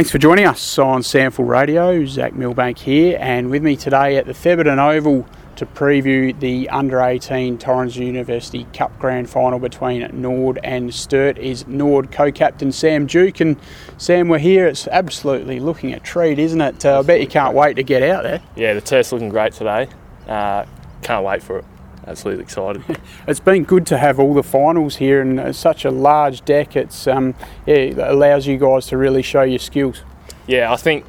Thanks for joining us on SANFL Radio. Zach Milbank here, and with me today at the Thebarton Oval to preview the under 18 Torrens University Cup Grand Final between Norwood and Sturt is Norwood co captain Sam Duke. And Sam, we're here. It's absolutely looking a treat, isn't it? Uh, I bet you can't wait to get out there. Yeah, the test's looking great today. Uh, can't wait for it absolutely excited. it's been good to have all the finals here and uh, such a large deck. It's um, yeah, it allows you guys to really show your skills. Yeah, I think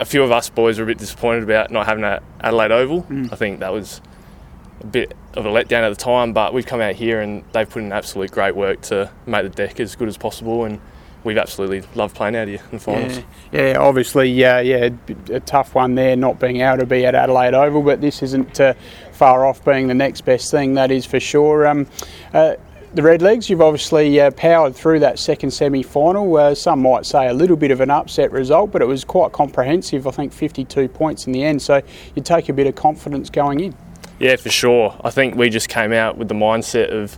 a few of us boys were a bit disappointed about not having a Adelaide Oval. Mm. I think that was a bit of a letdown at the time, but we've come out here and they've put in absolute great work to make the deck as good as possible and we've absolutely loved playing out here in the finals. Yeah, yeah obviously, yeah, yeah, a tough one there, not being able to be at Adelaide Oval, but this isn't uh, far off being the next best thing, that is for sure. Um, uh, the Redlegs, you've obviously uh, powered through that second semi final. Uh, some might say a little bit of an upset result, but it was quite comprehensive. I think 52 points in the end, so you take a bit of confidence going in. Yeah, for sure. I think we just came out with the mindset of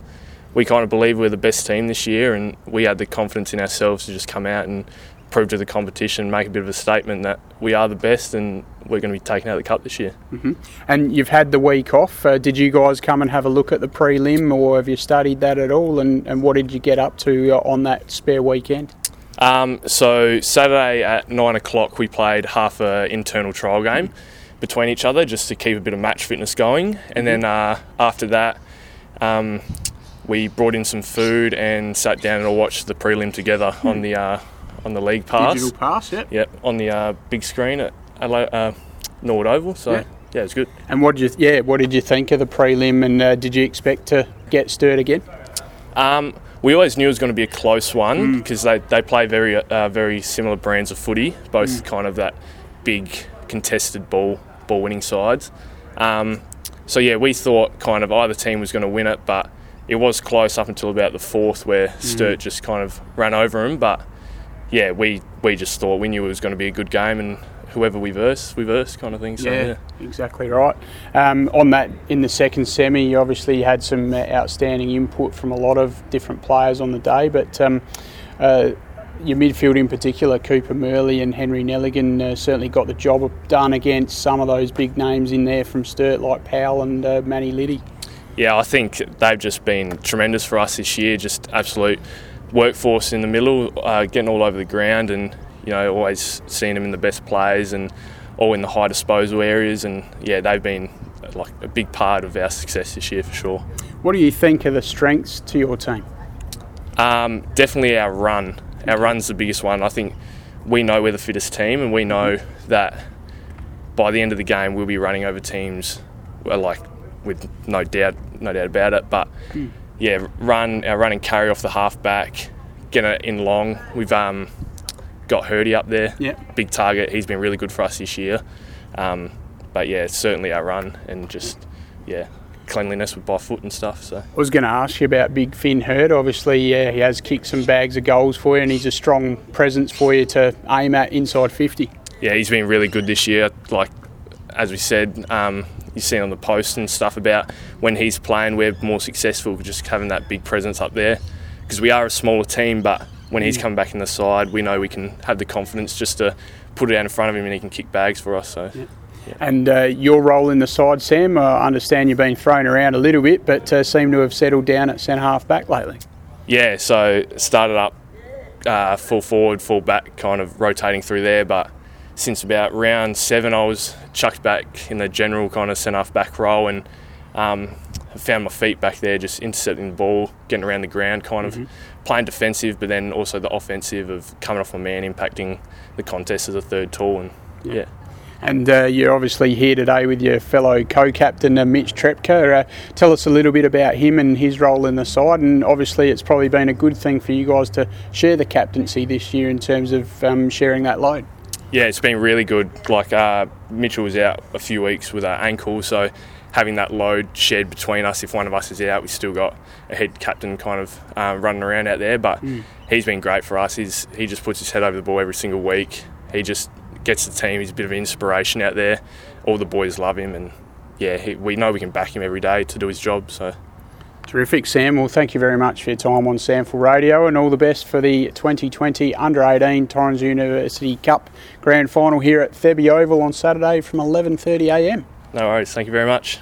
we kind of believe we're the best team this year, and we had the confidence in ourselves to just come out and prove to the competition, make a bit of a statement that we are the best and we're going to be taking out the cup this year. Mm-hmm. And you've had the week off. Uh, did you guys come and have a look at the prelim, or have you studied that at all? And, and what did you get up to uh, on that spare weekend? Um, so Saturday at nine o'clock, we played half an internal trial game between each other just to keep a bit of match fitness going, and then uh, after that. Um, we brought in some food and sat down and all watched the prelim together hmm. on the uh, on the league pass. Digital pass, yep. Yep, on the uh, big screen at uh, Norwood Oval. So yeah. yeah, it was good. And what did you yeah what did you think of the prelim? And uh, did you expect to get Sturt again? Um, we always knew it was going to be a close one because mm. they, they play very uh, very similar brands of footy, both mm. kind of that big contested ball ball winning sides. Um, so yeah, we thought kind of either team was going to win it, but it was close up until about the fourth where mm. Sturt just kind of ran over him. But yeah, we, we just thought we knew it was going to be a good game and whoever we verse, we verse kind of thing. So, yeah, yeah. exactly right. Um, on that, in the second semi, you obviously had some uh, outstanding input from a lot of different players on the day, but um, uh, your midfield in particular, Cooper Murley and Henry Nelligan, uh, certainly got the job done against some of those big names in there from Sturt like Powell and uh, Mani Liddy yeah, I think they've just been tremendous for us this year. Just absolute workforce in the middle, uh, getting all over the ground, and you know always seeing them in the best plays and all in the high disposal areas. And yeah, they've been like a big part of our success this year for sure. What do you think are the strengths to your team? Um, definitely our run. Our run's the biggest one. I think we know we're the fittest team, and we know that by the end of the game we'll be running over teams like with no doubt, no doubt about it. But mm. yeah, run our run and carry off the half back, get it in long. We've um, got Hurdy up there, yep. big target. He's been really good for us this year. Um, but yeah, certainly our run and just yeah, cleanliness with by foot and stuff. So I was going to ask you about Big Finn Hurd. Obviously, yeah, he has kicked some bags of goals for you, and he's a strong presence for you to aim at inside fifty. Yeah, he's been really good this year. Like as we said, um, you see on the post and stuff about when he's playing, we're more successful just having that big presence up there because we are a smaller team. But when he's mm. coming back in the side, we know we can have the confidence just to put it out in front of him and he can kick bags for us. So. Yeah. Yeah. And uh, your role in the side, Sam, I understand you've been thrown around a little bit, but uh, seem to have settled down at centre half back lately. Yeah, so started up uh, full forward, full back, kind of rotating through there, but since about round seven, I was chucked back in the general kind of centre back role and um, found my feet back there, just intercepting the ball, getting around the ground, kind of mm-hmm. playing defensive, but then also the offensive of coming off my man, impacting the contest as a third tall, and yeah. yeah. And uh, you're obviously here today with your fellow co-captain uh, Mitch Trepka. Uh, tell us a little bit about him and his role in the side. And obviously, it's probably been a good thing for you guys to share the captaincy this year in terms of um, sharing that load. Yeah, it's been really good. Like uh, Mitchell was out a few weeks with an ankle, so having that load shared between us, if one of us is out, we've still got a head captain kind of uh, running around out there. But mm. he's been great for us. He's he just puts his head over the ball every single week. He just gets the team. He's a bit of inspiration out there. All the boys love him, and yeah, he, we know we can back him every day to do his job. So Terrific, Sam. Well, thank you very much for your time on SANFL Radio and all the best for the 2020 Under 18 Torrens University Cup Grand Final here at Thebby Oval on Saturday from 11.30am. No worries. Thank you very much.